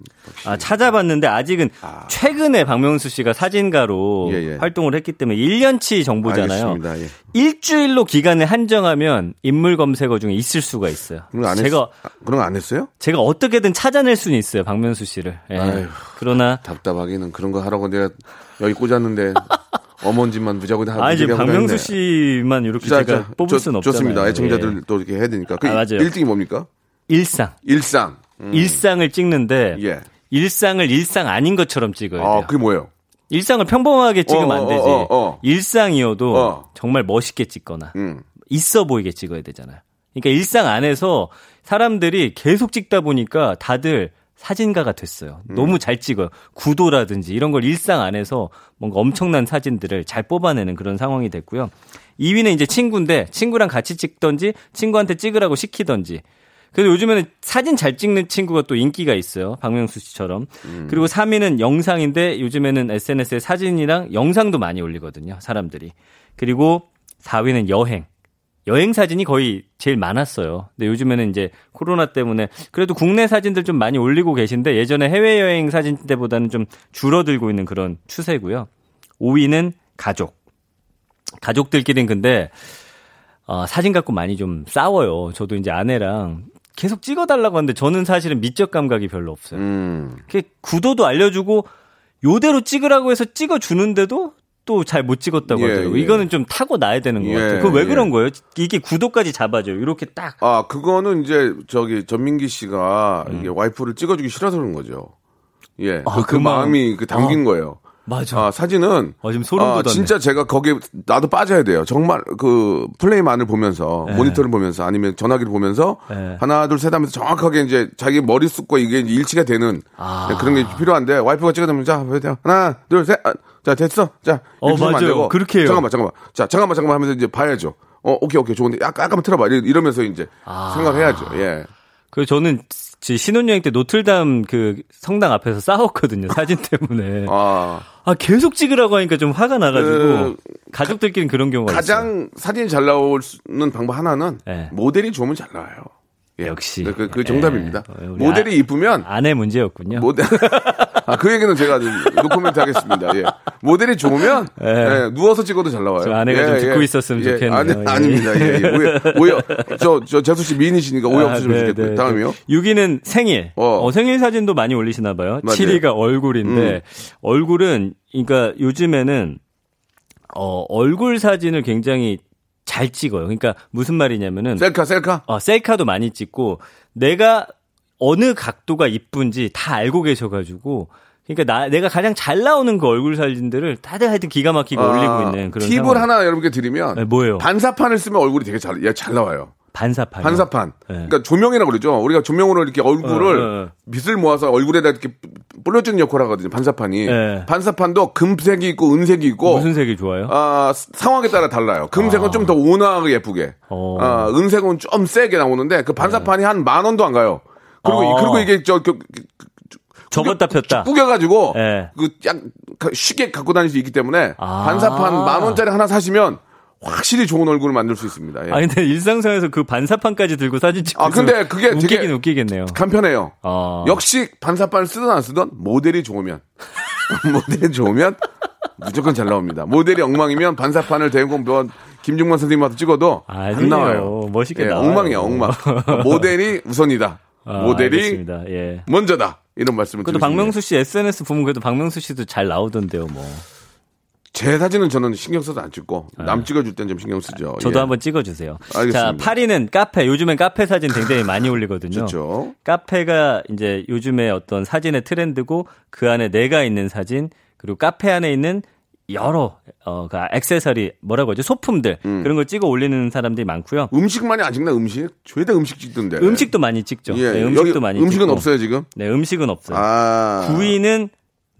아, 찾아봤는데 아직은 최근에 박명수 씨가 사진가로 예, 예. 활동을 했기 때문에 1년치 정보잖아요. 예. 일주일로 기간을 한정하면 인물 검색어 중에 있을 수가 있어요. 그런 거안 제가 아, 그런 거 안 했어요? 제가 어떻게든 찾아낼 수는 있어요, 박명수 씨를. 예. 아휴. 그러나 답답하기는 그런 거 하라고 내가 여기 꽂았는데 엄한 짓만 무자고 다아 이제 박명수. 씨만 이렇게 자, 제가 자, 뽑을 좋- 수는 없잖아요. 좋습니다. 애청자들 예. 또 이렇게 해야 되니까. 그 아, 맞아요. 1등이 뭡니까? 일상, 일상. 음. 일상을 찍는데 예. 일상을 일상 아닌 것처럼 찍어야 돼요. 아, 그게 뭐예요? 일상을 평범하게 찍으면 어, 안 어, 되지. 어, 어. 일상이어도 어. 정말 멋있게 찍거나 음. 있어 보이게 찍어야 되잖아요. 그러니까 일상 안에서 사람들이 계속 찍다 보니까 다들 사진가가 됐어요. 음. 너무 잘 찍어요. 구도라든지 이런 걸 일상 안에서 뭔가 엄청난 사진들을 잘 뽑아내는 그런 상황이 됐고요. 2위는 이제 친구인데 친구랑 같이 찍던지 친구한테 찍으라고 시키던지. 그래서 요즘에는 사진 잘 찍는 친구가 또 인기가 있어요. 박명수 씨처럼. 그리고 3위는 영상인데 요즘에는 SNS에 사진이랑 영상도 많이 올리거든요. 사람들이. 그리고 4위는 여행. 여행 사진이 거의 제일 많았어요. 근데 요즘에는 이제 코로나 때문에 그래도 국내 사진들 좀 많이 올리고 계신데 예전에 해외여행 사진 때보다는 좀 줄어들고 있는 그런 추세고요. 5위는 가족. 가족들끼리는 근데 어, 사진 갖고 많이 좀 싸워요. 저도 이제 아내랑 계속 찍어달라고 하는데 저는 사실은 미적 감각이 별로 없어요. 음. 그 구도도 알려주고 요대로 찍으라고 해서 찍어주는데도 또 잘 못 찍었다고 예, 하더라고요. 예. 이거는 좀 타고 나야 되는 것 예, 같아요. 그거 왜 예. 그런 거예요? 이게 구도까지 잡아줘요. 이렇게 딱. 아, 그거는 이제 저기 전민기 씨가 음. 이게 와이프를 찍어주기 싫어서 그런 거죠. 예. 아, 그, 그그 마음. 마음이 그 담긴 거예요. 맞아. 아, 사진은 어, 지금 소름 아, 돋았네. 진짜 제가 거기에 나도 빠져야 돼요. 정말 그 플레이만을 보면서 네. 모니터를 보면서 아니면 전화기를 보면서 네. 하나 둘셋 하면서 정확하게 이제 자기 머릿속과 이게 이제 일치가 되는 아. 네, 그런 게 필요한데 와이프가 찍어주면 자 하나 둘셋자 됐어 자 어, 맞아요. 되고 그렇게 해요. 잠깐만 잠깐만 자 잠깐만 잠깐만 하면서 이제 봐야죠. 어 오케이 오케이 좋은데 약간 약간만 틀어봐 이러- 이러면서 이제 아. 생각해야죠. 예. 그 저는 제 신혼여행 때 노틀담 그 성당 앞에서 싸웠거든요. 사진 때문에. 아, 아 계속 찍으라고 하니까 좀 화가 나가지고 그, 가족들끼리는 그런 경우가 있어요. 가장 사진이 잘 나오는 방법 하나는 네. 모델이 좋으면 잘 나와요. 예. 역시. 그, 그 정답입니다. 예. 모델이 이쁘면 아내 문제였군요. 모델 (laughs) 아, 그 얘기는 제가 노코멘트 하겠습니다. 예. 모델이 좋으면 예. 예, 누워서 찍어도 잘 나와요. 저 아내가 좀 듣고 있었으면 좋겠네요. 아니, 예. 아닙니다. 예, 예. 오해, 오해. 저, 저, 재수 씨 미인이시니까 오해 없으시면 좋겠고요. 다음이요. 6위는 생일. 어. 어. 생일 사진도 많이 올리시나 봐요. 맞아요. 7위가 얼굴인데 음. 얼굴은 그러니까 요즘에는 어, 얼굴 사진을 굉장히 잘 찍어요. 그러니까 무슨 말이냐면은 셀카, 셀카? 어, 셀카도 많이 찍고 내가 어느 각도가 이쁜지 다 알고 계셔가지고 그러니까 나 내가 가장 잘 나오는 그 얼굴 사진들을 다들 하여튼 기가 막히게 올리고 있는 그런 팁을 상황. 아, 하나 여러분께 드리면 네, 뭐예요? 반사판을 쓰면 얼굴이 되게 잘, 예, 잘 나와요. 반사판. 반사판. 네. 그러니까 조명이라고 그러죠. 우리가 조명으로 이렇게 얼굴을 어, 어, 어. 빛을 모아서 얼굴에다 이렇게 뿌려주는 역할을 하거든요. 반사판이. 네. 반사판도 금색이 있고 은색이 있고 무슨 색이 좋아요? 아, 상황에 따라 달라요. 금색은 좀더 온화하게 예쁘게. 어. 아, 은색은 좀 세게 나오는데 그 반사판이 한만 원도 안 가요. 그리고 어. 그리고 이게 저 그, 접었다 폈다. 꾸겨가지고 예. 그약 쉽게 갖고 다닐 수 있기 때문에 아. 반사판 만 원짜리 하나 사시면 확실히 좋은 얼굴을 만들 수 있습니다. 예. 아니 근데 일상생활에서 그 반사판까지 들고 사진 찍고 아, 근데 그게 웃기긴 되게 웃기겠네요. 간편해요. 어. 역시 반사판을 쓰든 안 쓰든 모델이 좋으면 (laughs) 모델이 좋으면 무조건 잘 나옵니다. 모델이 엉망이면 반사판을 대고 뭐 김중만 선생님한테 찍어도 안 아니에요. 나와요. 멋있게 예, 나와요. 엉망이야, 엉망. 모델이 우선이다. 아, 모델이. 예. 먼저다. 이런 말씀을 그래도 드리고 박명수 씨 SNS 보면 그래도 박명수 씨도 잘 나오던데요, 뭐. 제 사진은 저는 신경 써도 안 찍고 남 찍어줄 땐 좀 신경 쓰죠. 저도 예. 한번 찍어주세요. 알겠습니다. 자, 8위는 카페. 요즘엔 카페 사진 굉장히 많이 올리거든요. 좋죠. 카페가 이제 요즘에 어떤 사진의 트렌드고 그 안에 내가 있는 사진 그리고 카페 안에 있는 여러 어, 그 액세서리 뭐라고 하죠? 소품들 그런 걸 찍어 올리는 사람들이 많고요. 음식만이 안 찍나 음식? 죄다 음식 찍던데. 음식도 많이 찍죠. 예, 네, 음식도 여기 많이 음식은 찍고. 없어요 지금? 네, 음식은 없어요. 아 9위는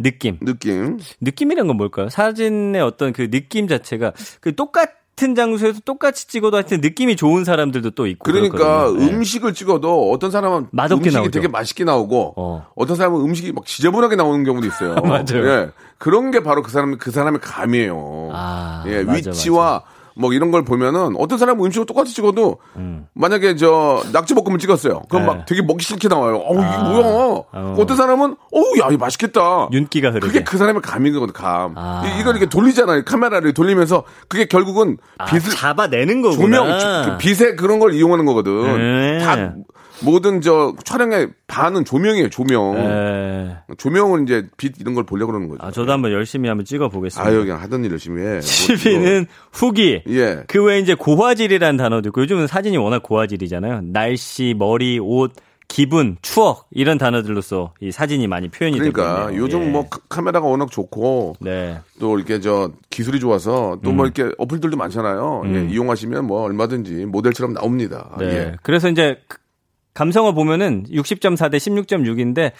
느낌. 느낌. 느낌이란 건 뭘까요? 사진의 어떤 그 느낌 자체가 그 똑같은 장소에서 똑같이 찍어도 하여튼 느낌이 좋은 사람들도 또 있고 그러니까 그렇거든요. 네. 음식을 찍어도 어떤 사람은 맛없게 음식이 나오죠. 되게 맛있게 나오고 어. 어. 떤 사람은 음식이 막 지저분하게 나오는 경우도 있어요. (laughs) 맞아요. 예. 그런 게 바로 그 사람 그 사람의 감이에요. 아, 예, 맞아, 위치와 뭐 이런 걸 보면은 어떤 사람은 음식을 똑같이 찍어도 음. 만약에 저 낙지볶음을 찍었어요. 그럼 네. 막 되게 먹기 싫게 나와요. 어우 이게 아. 뭐야? 어. 어떤 사람은 어우 야 이거 맛있겠다. 윤기가 흐르게. 그게 그 사람의 감인 거거든, 감. 아. 이- 이걸 이렇게 돌리잖아요. 카메라를 돌리면서 그게 결국은 아, 빛을 잡아내는 거구나. 조명, 조- 그 빛에 그런 걸 이용하는 거거든. 네. 다 모든 저 촬영의 반은 조명이에요, 조명. 네. 조명은 이제 빛 이런 걸 보려고 그러는 거죠. 아, 저도 한번 열심히 한번 찍어 보겠습니다. 아유, 그냥 하던 일 열심히 해. 10위는 후기. 예. 그 외에 이제 고화질이라는 단어도 있고 요즘은 사진이 워낙 고화질이잖아요. 날씨, 머리, 옷, 기분, 추억 이런 단어들로서 이 사진이 많이 표현이 되고 그러니까 있네요. 요즘 예. 뭐 카- 카메라가 워낙 좋고 네. 또 이렇게 저 기술이 좋아서 또뭐 이렇게 어플들도 많잖아요. 예, 이용하시면 뭐 얼마든지 모델처럼 나옵니다. 네. 예. 그래서 이제 그- 감성어 보면은 60.4 대 16.6인데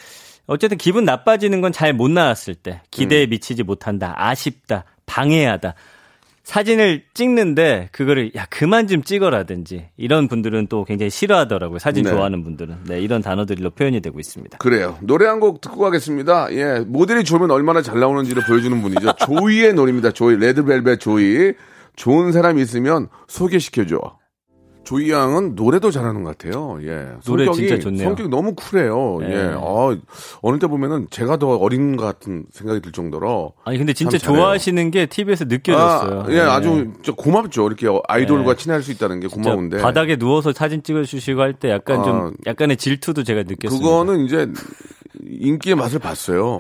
어쨌든 기분 나빠지는 건 잘 못 나왔을 때 기대에 음. 미치지 못한다, 아쉽다, 방해하다. 사진을 찍는데 그거를 야 그만 좀 찍어라든지 이런 분들은 또 굉장히 싫어하더라고요. 사진 네. 좋아하는 분들은 네 이런 단어들로 표현이 되고 있습니다. 그래요. 노래 한 곡 듣고 가겠습니다. 예, 모델이 좋으면 얼마나 잘 나오는지를 보여주는 분이죠. (laughs) 조이의 노래입니다. 조이, 레드벨벳 조이. 좋은 사람이 있으면 소개시켜줘. 조이 양은 노래도 잘하는 것 같아요. 예. 노래 성격이, 진짜 좋네요. 성격이 너무 쿨해요. 네. 예. 어, 어느 때 보면은 제가 더 어린 것 같은 생각이 들 정도로. 아니 근데 진짜. 좋아하시는 게 TV에서 느껴졌어요. 아, 예, 네. 아주 저 고맙죠. 이렇게 아이돌과 네. 친할 수 있다는 게 고마운데. 바닥에 누워서 사진 찍어주시고 할 때 약간 아, 좀 약간의 질투도 제가 느꼈습니다. 그거는 이제 인기의 맛을 봤어요.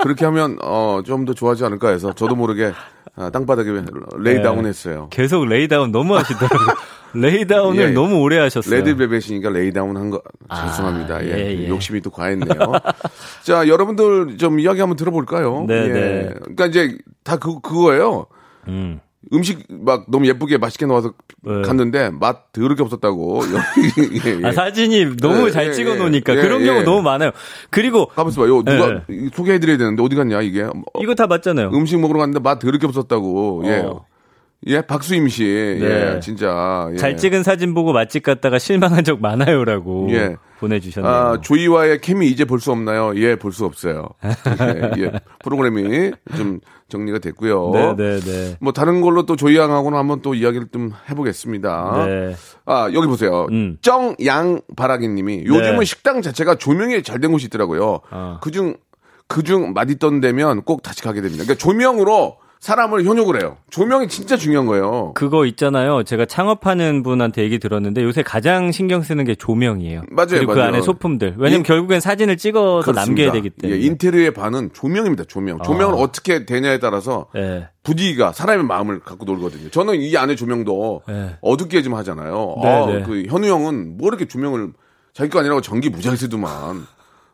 그렇게 하면 어, 좀 더 좋아하지 않을까 해서 저도 모르게 아, 땅바닥에 lay down 네. 했어요. 계속 lay down 너무 하시더라고요. (laughs) lay down을 예. 너무 오래 하셨어요. 레드벨벳이니까 lay down 한거 아, 죄송합니다. 예, 예, 예. 욕심이 또 과했네요. (laughs) 자, 여러분들 좀 이야기 한번 들어볼까요? 네, 예. 네. 그러니까 이제 다 그, 그거예요. 음. 음식 막 너무 예쁘게 맛있게 나와서 네. 갔는데 맛 더럽게 없었다고. (laughs) 예, 예. 아, 사진이 너무 예, 잘 예, 찍어 놓으니까 예, 그런 예. 경우 너무 많아요. 그리고 가만있어 봐요. 누가 예. 이- 소개해 드려야 되는데 어디 갔냐 이게. 어, 이거 다 맞잖아요. 음식 먹으러 갔는데 맛 더럽게 없었다고. 예. 어. 예, 박수임 씨. 네. 예, 진짜. 예. 잘 찍은 사진 보고 맛집 갔다가 실망한 적 많아요라고 예. 보내주셨네요. 아, 조이와의 케미 이제 볼 수 없나요? 예, 볼 수 없어요. 예, 예. 프로그램이 좀 정리가 됐고요. 네, 네, 네. 뭐 다른 걸로 또 조이 양하고는 한번 또 이야기를 좀 해보겠습니다. 네. 아 여기 보세요. 음. 정양바라기님이 요즘은 네. 식당 자체가 조명이 잘 된 곳이 있더라고요. 어. 그중 그중 맛있던 데면 꼭 다시 가게 됩니다. 그러니까 조명으로 사람을 현혹을 해요. 조명이 진짜 중요한 거예요. 그거 있잖아요. 제가 창업하는 분한테 얘기 들었는데 요새 가장 신경 쓰는 게 조명이에요. 맞아요, 그리고 그 맞아요. 안에 소품들. 왜냐면 인- 결국엔 사진을 찍어서 남겨야 그렇습니다. 되기 때문에. 예, 인테리어의 반은 조명입니다. 조명. 조명을 아. 어. 떻게 되냐에 따라서 예. 분위기가 사람의 마음을 갖고 놀거든요. 저는 이 안에 조명도 네. 어둡게 좀 하잖아요. 네, 아, 네. 그 현우 형은 뭐 이렇게 조명을 자기 거 아니라고 전기 무잘 쓰더만.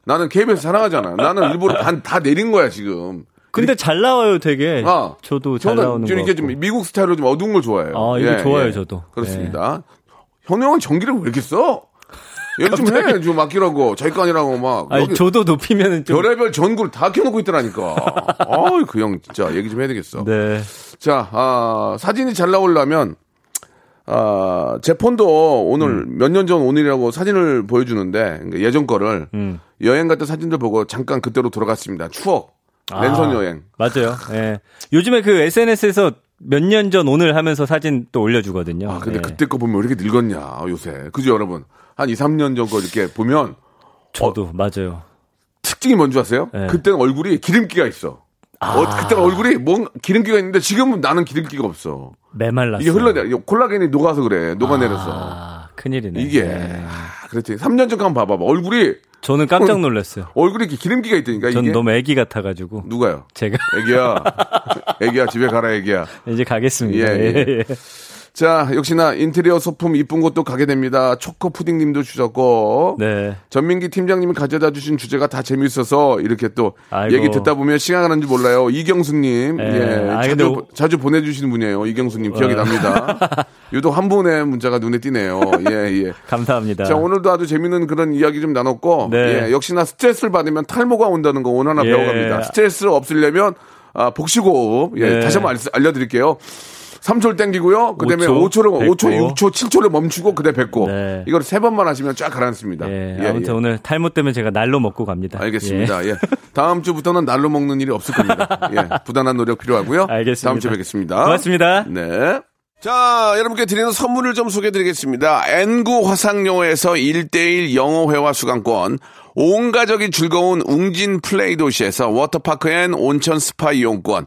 나는 KBS 사랑하잖아. 나는 일부러 반 다 내린 거야 지금. 근데 잘 나와요, 되게. 아, 저도 잘 저는 나오는 좀 거. 이게 좀 미국 스타일로 좀 어두운 걸 좋아해요. 아, 이거 좋아요, 저도. 그렇습니다. 현우 형은 전기를 왜 이렇게 써? 얘기 좀 해. 좀 맡기라고. 자기 거 아니라고 막. 아니, 저도 높이면은 좀. 별의별 전구를 다 켜놓고 있더라니까. 아이, 그 형 진짜 얘기 좀 해야 되겠어. 네. 자, 아, 사진이 잘 나오려면, 아, 제 폰도 오늘 몇년 전 오늘이라고 사진을 보여주는데, 그러니까 예전 거를 음. 여행 갔던 사진들 보고 잠깐 그때로 돌아갔습니다. 추억. 랜선 아, 여행. 맞아요. 예. 요즘에 그 SNS에서 몇 년 전 오늘 하면서 사진 또 올려주거든요. 아, 근데 예. 그때 거 보면 왜 이렇게 늙었냐, 요새. 그죠, 여러분? 한 2, 3년 전 거 이렇게 보면 저도, 맞아요. 특징이 뭔지 아세요? 네. 그때는 얼굴이 기름기가 있어. 아. 어, 그때는 얼굴이 뭔 기름기가 있는데 지금은 나는 기름기가 없어. 메말랐어요. 이게 흘러내, 이게 콜라겐이 녹아서 그래. 녹아내려서. 아, 큰일이네. 이게, 예. 아, 그렇지. 3년 전 한번 봐봐봐. 얼굴이, 저는 깜짝 놀랐어요. 얼굴이 이렇게 기름기가 있다니까, 전 이게. 너무 애기 같아가지고. 누가요? 제가 애기야. 애기야, 집에 가라, 애기야. 이제 가겠습니다. 예, 예. 예, 예. 자, 역시나 인테리어 소품 이쁜 곳도 가게 됩니다. 초코 푸딩님도 주셨고. 네. 전민기 팀장님이 가져다 주신 주제가 다 재밌어서 이렇게 또 아이고. 얘기 듣다 보면 시간 가는 줄 몰라요. 이경수님. 예. 예. 아, 자주, 근데 오- 자주 보내주시는 분이에요. 이경수님. 기억이 어. 납니다. (laughs) 유독 한 분의 문자가 눈에 띄네요. 예, 예. 감사합니다. 자, 오늘도 아주 재밌는 그런 이야기 좀 나눴고, 네. 예, 역시나 스트레스를 받으면 탈모가 온다는 거 오늘 하나 예. 배워갑니다. 스트레스 없으려면, 아, 복식호흡, 예, 네. 다시 한번 알- 알려드릴게요. 3초를 땡기고요. 그 다음에 5초, 5초를, 5초, 뱉고. 6초, 7초를 멈추고, 그 다음에 뱉고. 네. 이걸 세 번만 하시면 쫙 가라앉습니다. 예, 예, 아무튼 예. 오늘 탈모 때문에 제가 날로 먹고 갑니다. 알겠습니다. 예. 다음 주부터는 날로 먹는 일이 없을 겁니다. 예. 부단한 노력 필요하고요. (laughs) 알겠습니다. 다음 주에 뵙겠습니다. 고맙습니다. 네. 자, 여러분께 드리는 선물을 좀 소개해 드리겠습니다. N구 화상영어에서 1대1 영어회화 수강권, 온 가족이 즐거운 웅진 플레이 도시에서 워터파크 and 온천 스파 이용권,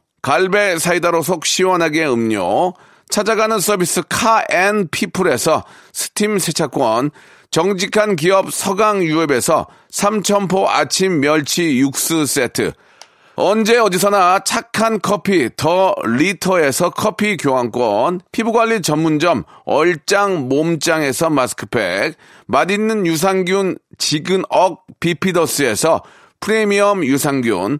갈배 사이다로 속 시원하게 음료, 찾아가는 서비스 카앤피플에서 스팀 세차권, 정직한 기업 서강유업에서 삼천포 아침 멸치 육수 세트, 언제 어디서나 착한 커피 더 리터에서 커피 교환권, 피부관리 전문점 얼짱 몸짱에서 마스크팩, 맛있는 유산균 지근억 비피더스에서 프리미엄 유산균,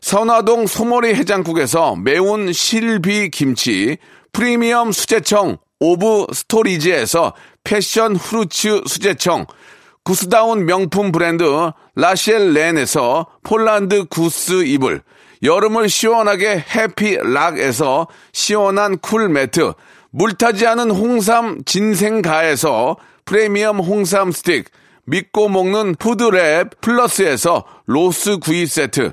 선화동 소머리 해장국에서 매운 실비 김치, 프리미엄 수제청 오브 스토리지에서 passion fruits 수제청, goose down 명품 브랜드 라셸 렌에서 폴란드 goose 이불, 여름을 시원하게 해피락에서 시원한 cool 매트, 물타지 않은 홍삼 진생가에서 프리미엄 홍삼 스틱, 믿고 먹는 푸드랩 플러스에서 로스 구이 세트,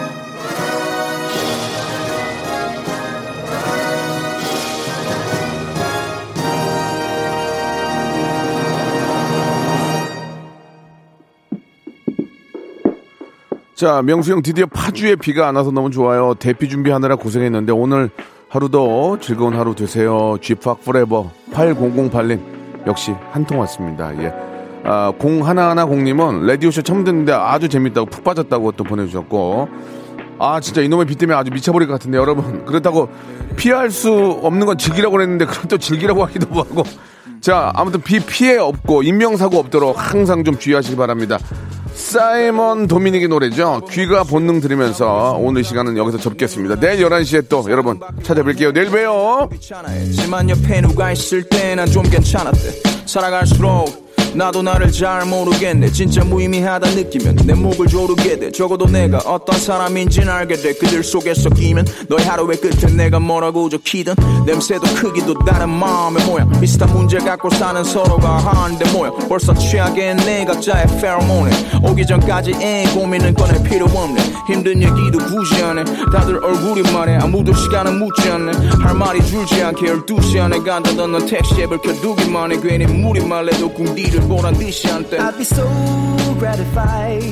자, 명수 형 드디어 파주에 비가 안 와서 너무 좋아요. 대피 준비하느라 고생했는데 오늘 하루도 즐거운 하루 되세요. 쥐팍 forever 8008님 역시 한 통 왔습니다. 예. 아, 0110님은 라디오쇼 처음 듣는데 아주 재밌다고 푹 빠졌다고 또 보내주셨고 아 진짜 이놈의 비 때문에 아주 미쳐버릴 것 같은데 여러분 (laughs) 그렇다고 피할 수 없는 건 즐기라고 그랬는데 그럼 또 즐기라고 하기도 하고 자 아무튼 비 피해 없고 인명사고 없도록 항상 좀 주의하시기 바랍니다 사이먼 도미닉의 노래죠. 귀가 본능 들으면서 오늘 시간은 여기서 접겠습니다. 내일 11시에 또 여러분 찾아뵐게요. 내일 봬요 나도 나를 잘 모르겠네. 진짜 무의미하다 느끼면 내 목을 조르게 돼. 적어도 내가 어떤 사람인진 알게 돼. 그들 속에서 끼면 너의 하루의 끝에 내가 뭐라고 적히든 냄새도 크기도 다른 마음의 모양. 비슷한 문제 갖고 사는 서로가 하는데 뭐야 벌써 취하게 내 각자의 페로몬에. 오기 전까지 애 고민은 꺼낼 필요 없네. 힘든 얘기도 굳이 안해. 다들 얼굴이 말해. 아무도 시간은 묻지 않네. 할 말이 줄지 않게 12시 안에 간다던 넌 택시 앱을 켜두기만 해. 괜히 물이 말래도 궁디를 보란 듯이 한때 I'd be so gratified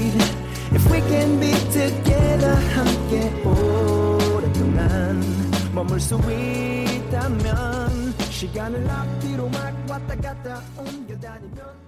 if we can be together 함께 오랫동안 머물 수 있다면 시간을 앞뒤로 막 왔다 갔다 옮겨 다니면 돌아